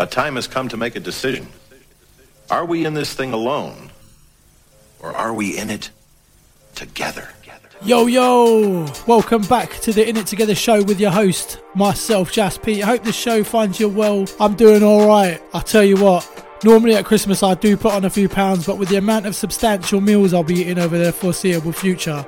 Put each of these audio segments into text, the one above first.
A time has come to make a decision. Are we in this thing alone? Or are we in it together? Yo, yo! Welcome back to the In It Together show with your host, myself, Jas Pete. I hope this show finds you well. I'm doing alright. I tell you what, normally at Christmas I do put on a few pounds, but with the amount of substantial meals I'll be eating over the foreseeable future,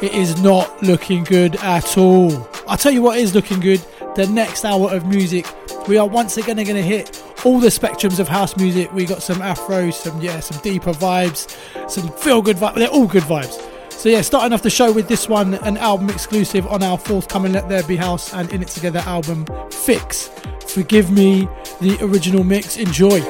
it is not looking good at all. I'll tell you what is looking good the next hour of music. We are once again going to hit all the spectrums of house music. We got some afro, some yeah, some deeper vibes, some feel good vibes. They're all good vibes. So yeah, starting off the show with this one, an album exclusive on our forthcoming Let There Be House and In It Together album, Fix. Forgive me, the original mix. Enjoy.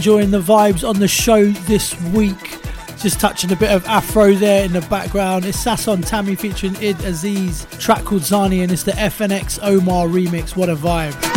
Enjoying the vibes on the show this week. Just touching a bit of afro there in the background. It's Sasson Tammy featuring Id Aziz, track called Zani, and it's the FNX Omar remix. What a vibe!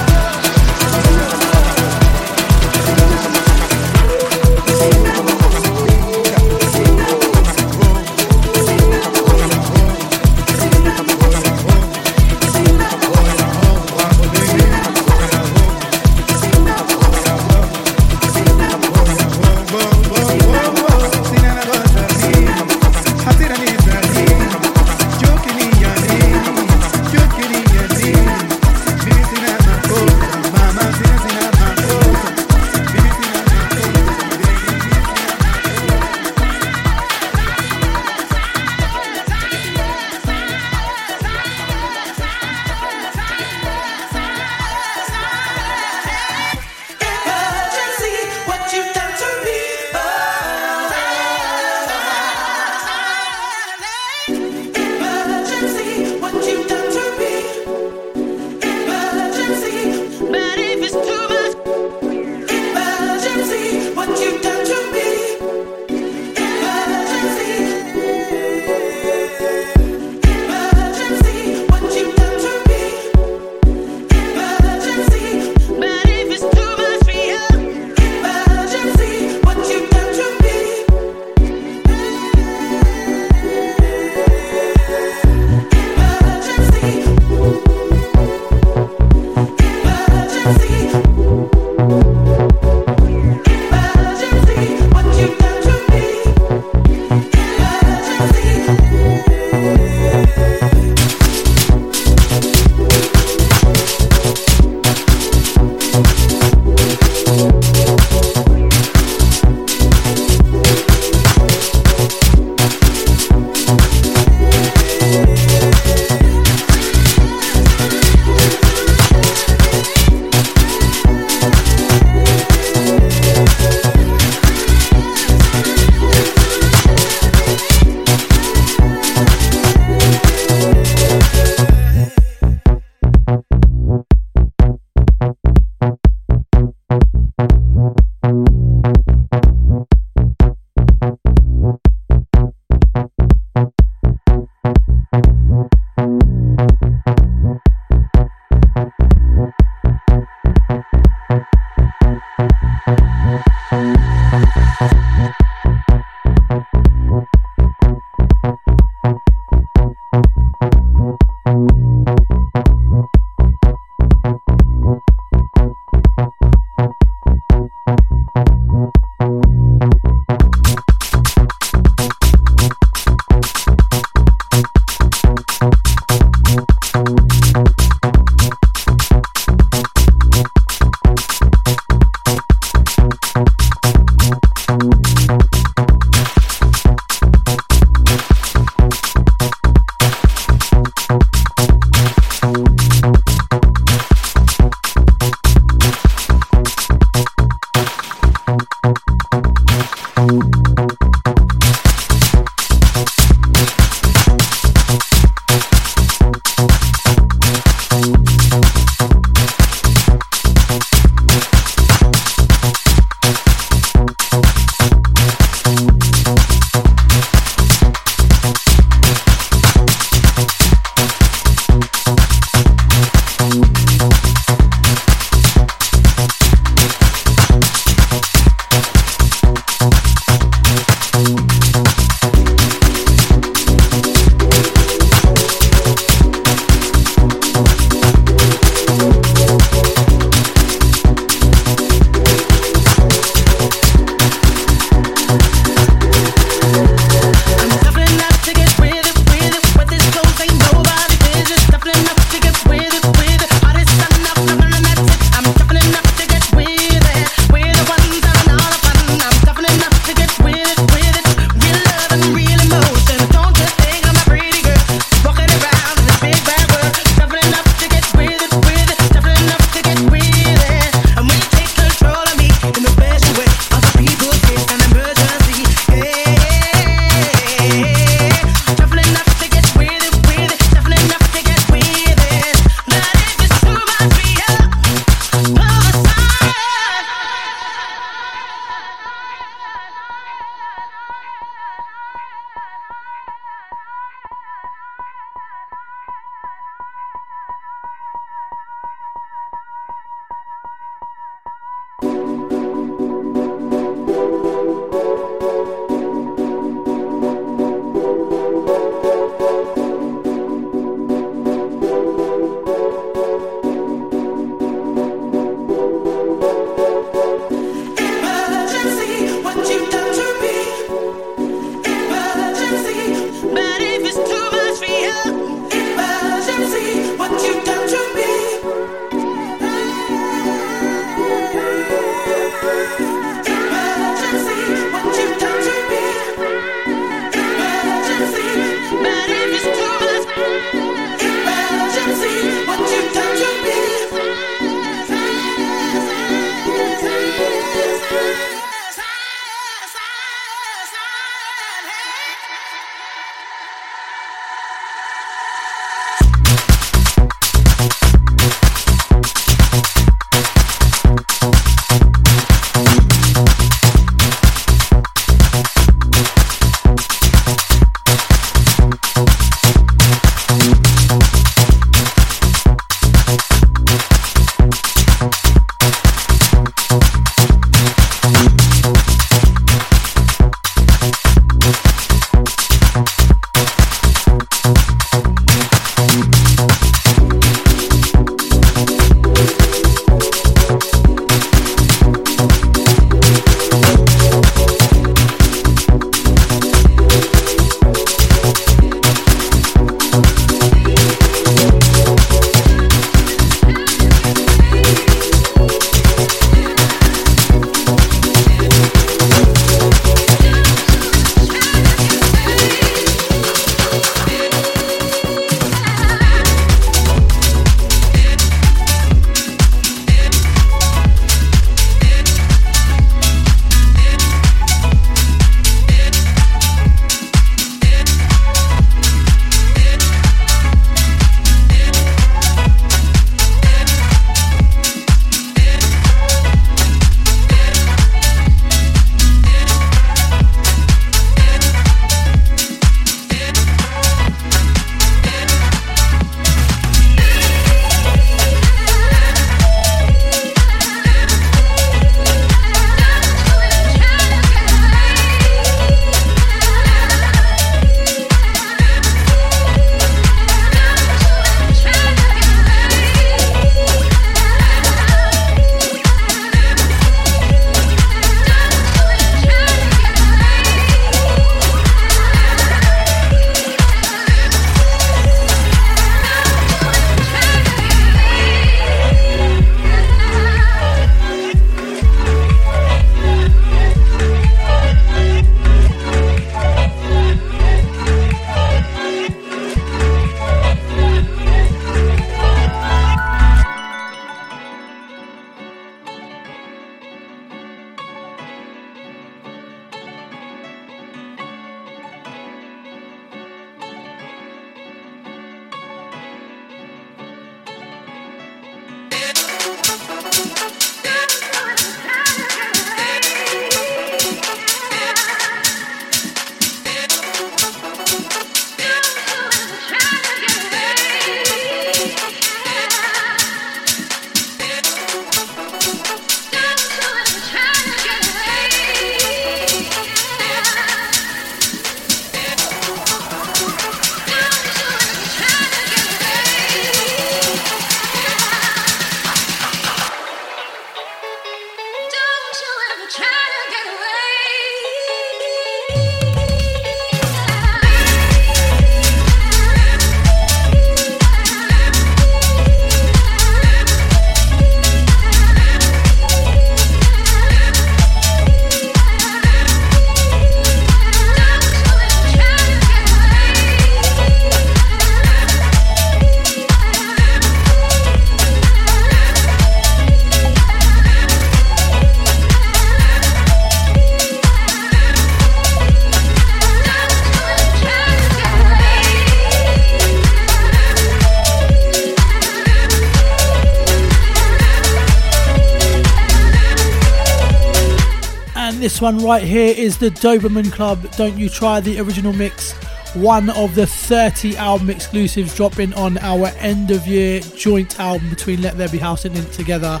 One right here is the Doberman Club. Don't you try the original mix? One of the 30 album exclusives dropping on our end of year joint album between Let There Be House and In Together.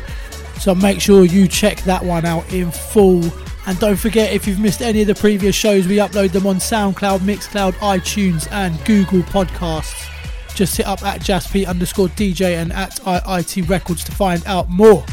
So make sure you check that one out in full. And don't forget, if you've missed any of the previous shows, we upload them on SoundCloud, Mixcloud, iTunes, and Google Podcasts. Just hit up at JaspP underscore DJ and at IIT Records to find out more.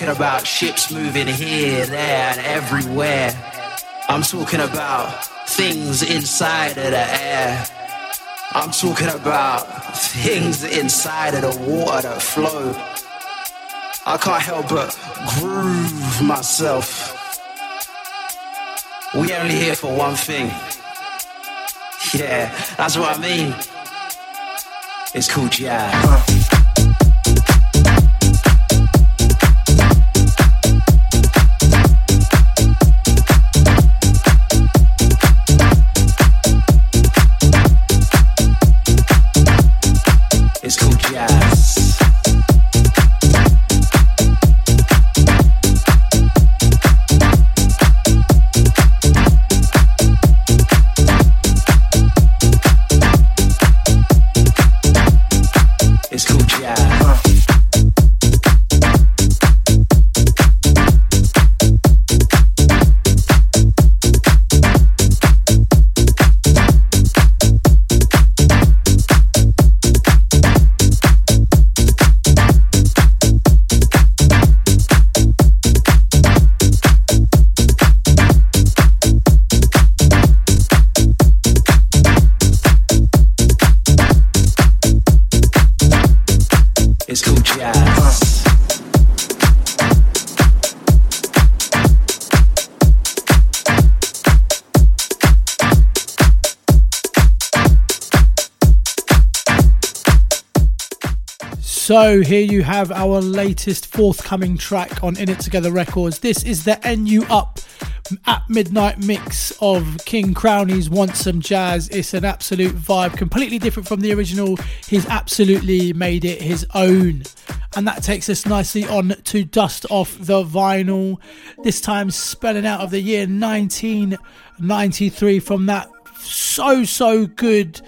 Talking about ships moving here, there, and everywhere. I'm talking about things inside of the air. I'm talking about things inside of the water that flow. I can't help but groove myself. We only here for one thing. Yeah, that's what I mean. It's called jazz. So here you have our latest forthcoming track on In It Together Records. This is the NU Up at midnight mix of King Crownie's Want Some Jazz. It's an absolute vibe, completely different from the original. He's absolutely made it his own. And that takes us nicely on to dust off the vinyl. This time spelling out of the year 1993 from that so so good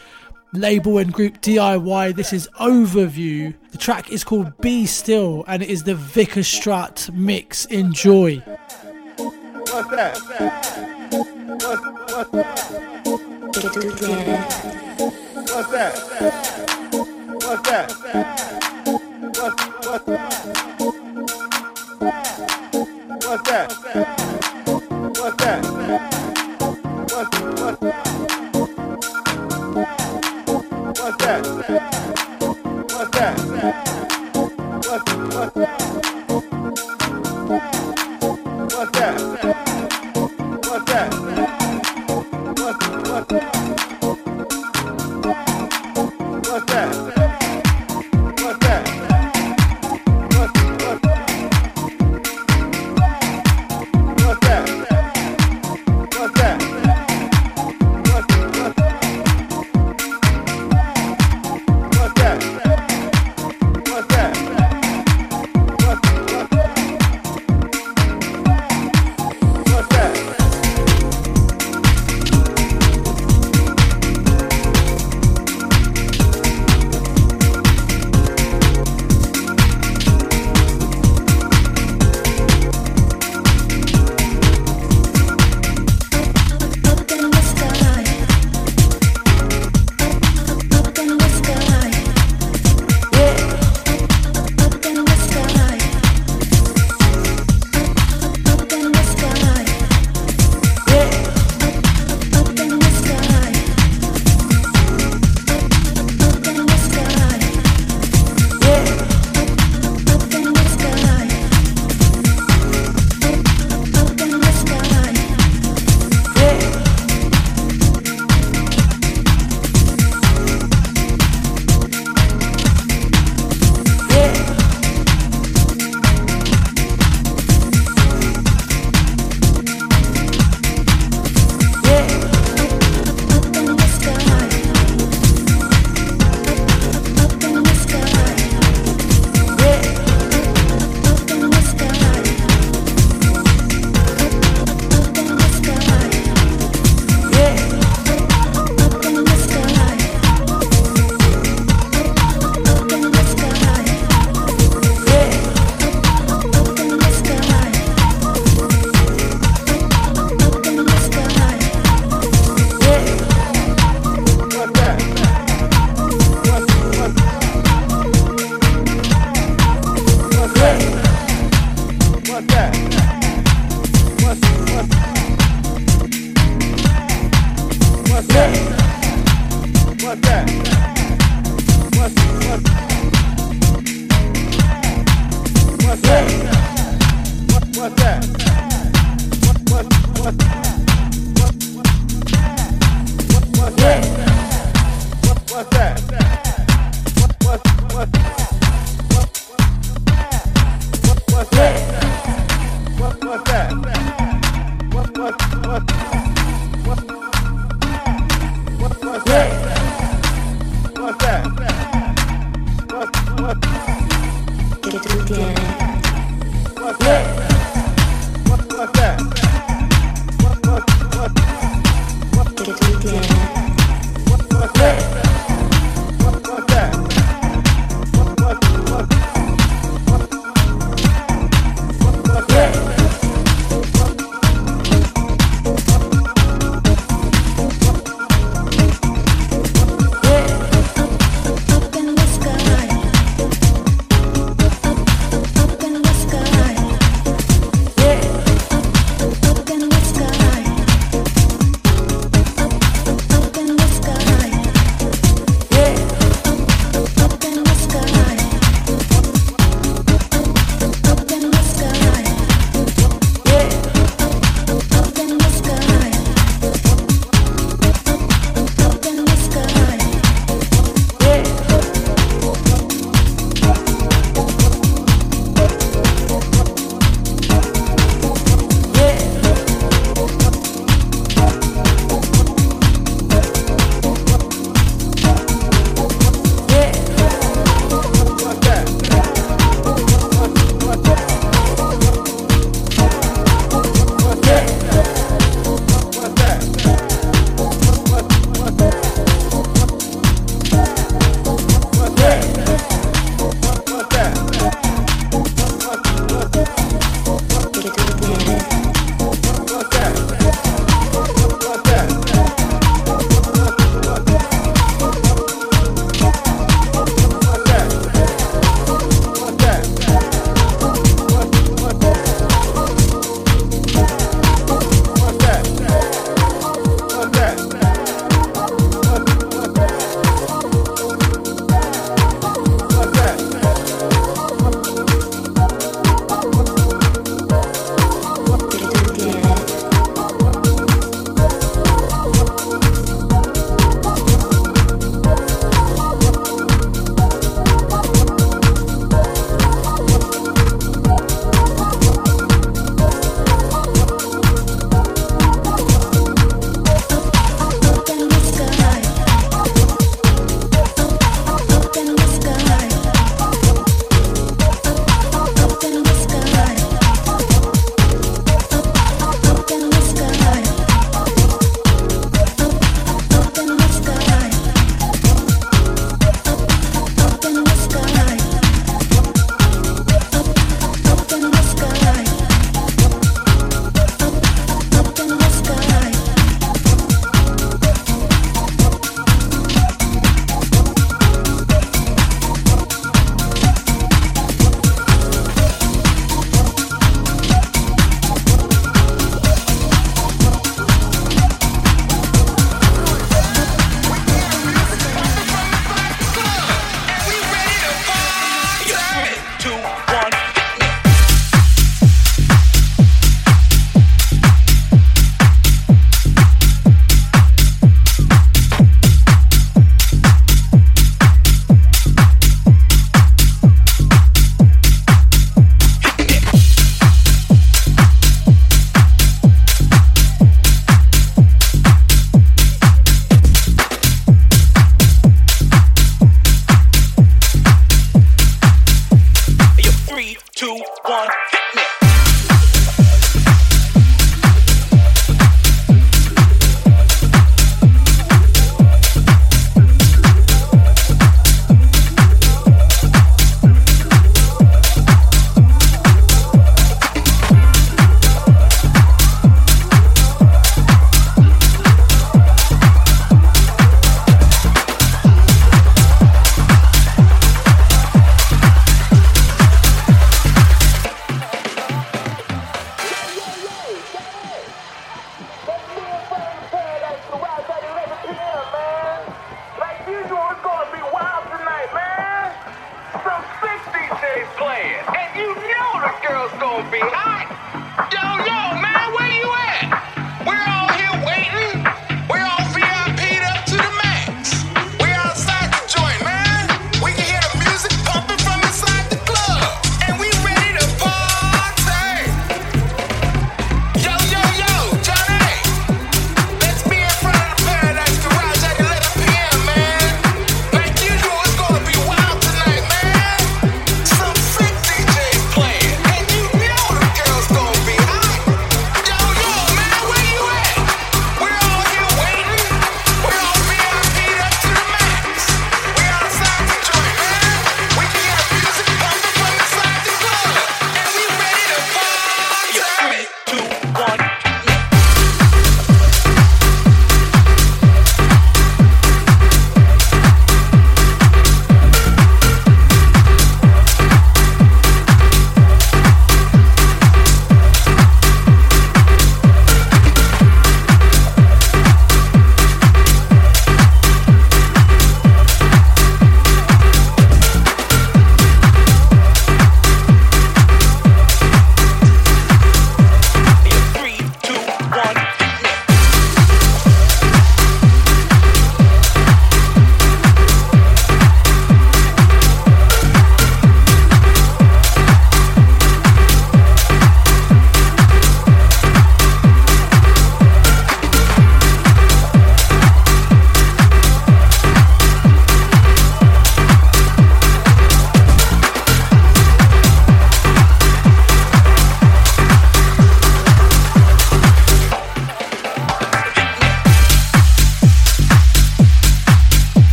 label and group DIY. This is Overview. The track is called Be Still and it is the Vicar Strut mix. Enjoy. What's that? What's, what's, What's that? What's that? What's, what's, what's that? What's that? What's, what's, What's that? What's that? What's, what's, what's that? What's that?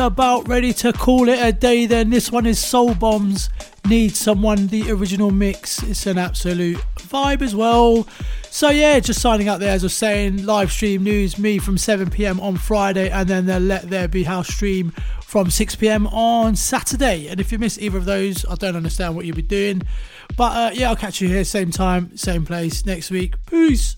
About ready to call it a day then. This one is Soul Bombs. Need Someone, the original mix. It's an absolute vibe as well. So yeah, just signing up there as I was saying, live stream news me from 7pm on Friday and then the Let There Be House stream from 6pm on Saturday. And if you miss either of those, I don't understand what you'll be doing. But uh, yeah, I'll catch you here same time, same place next week. Peace.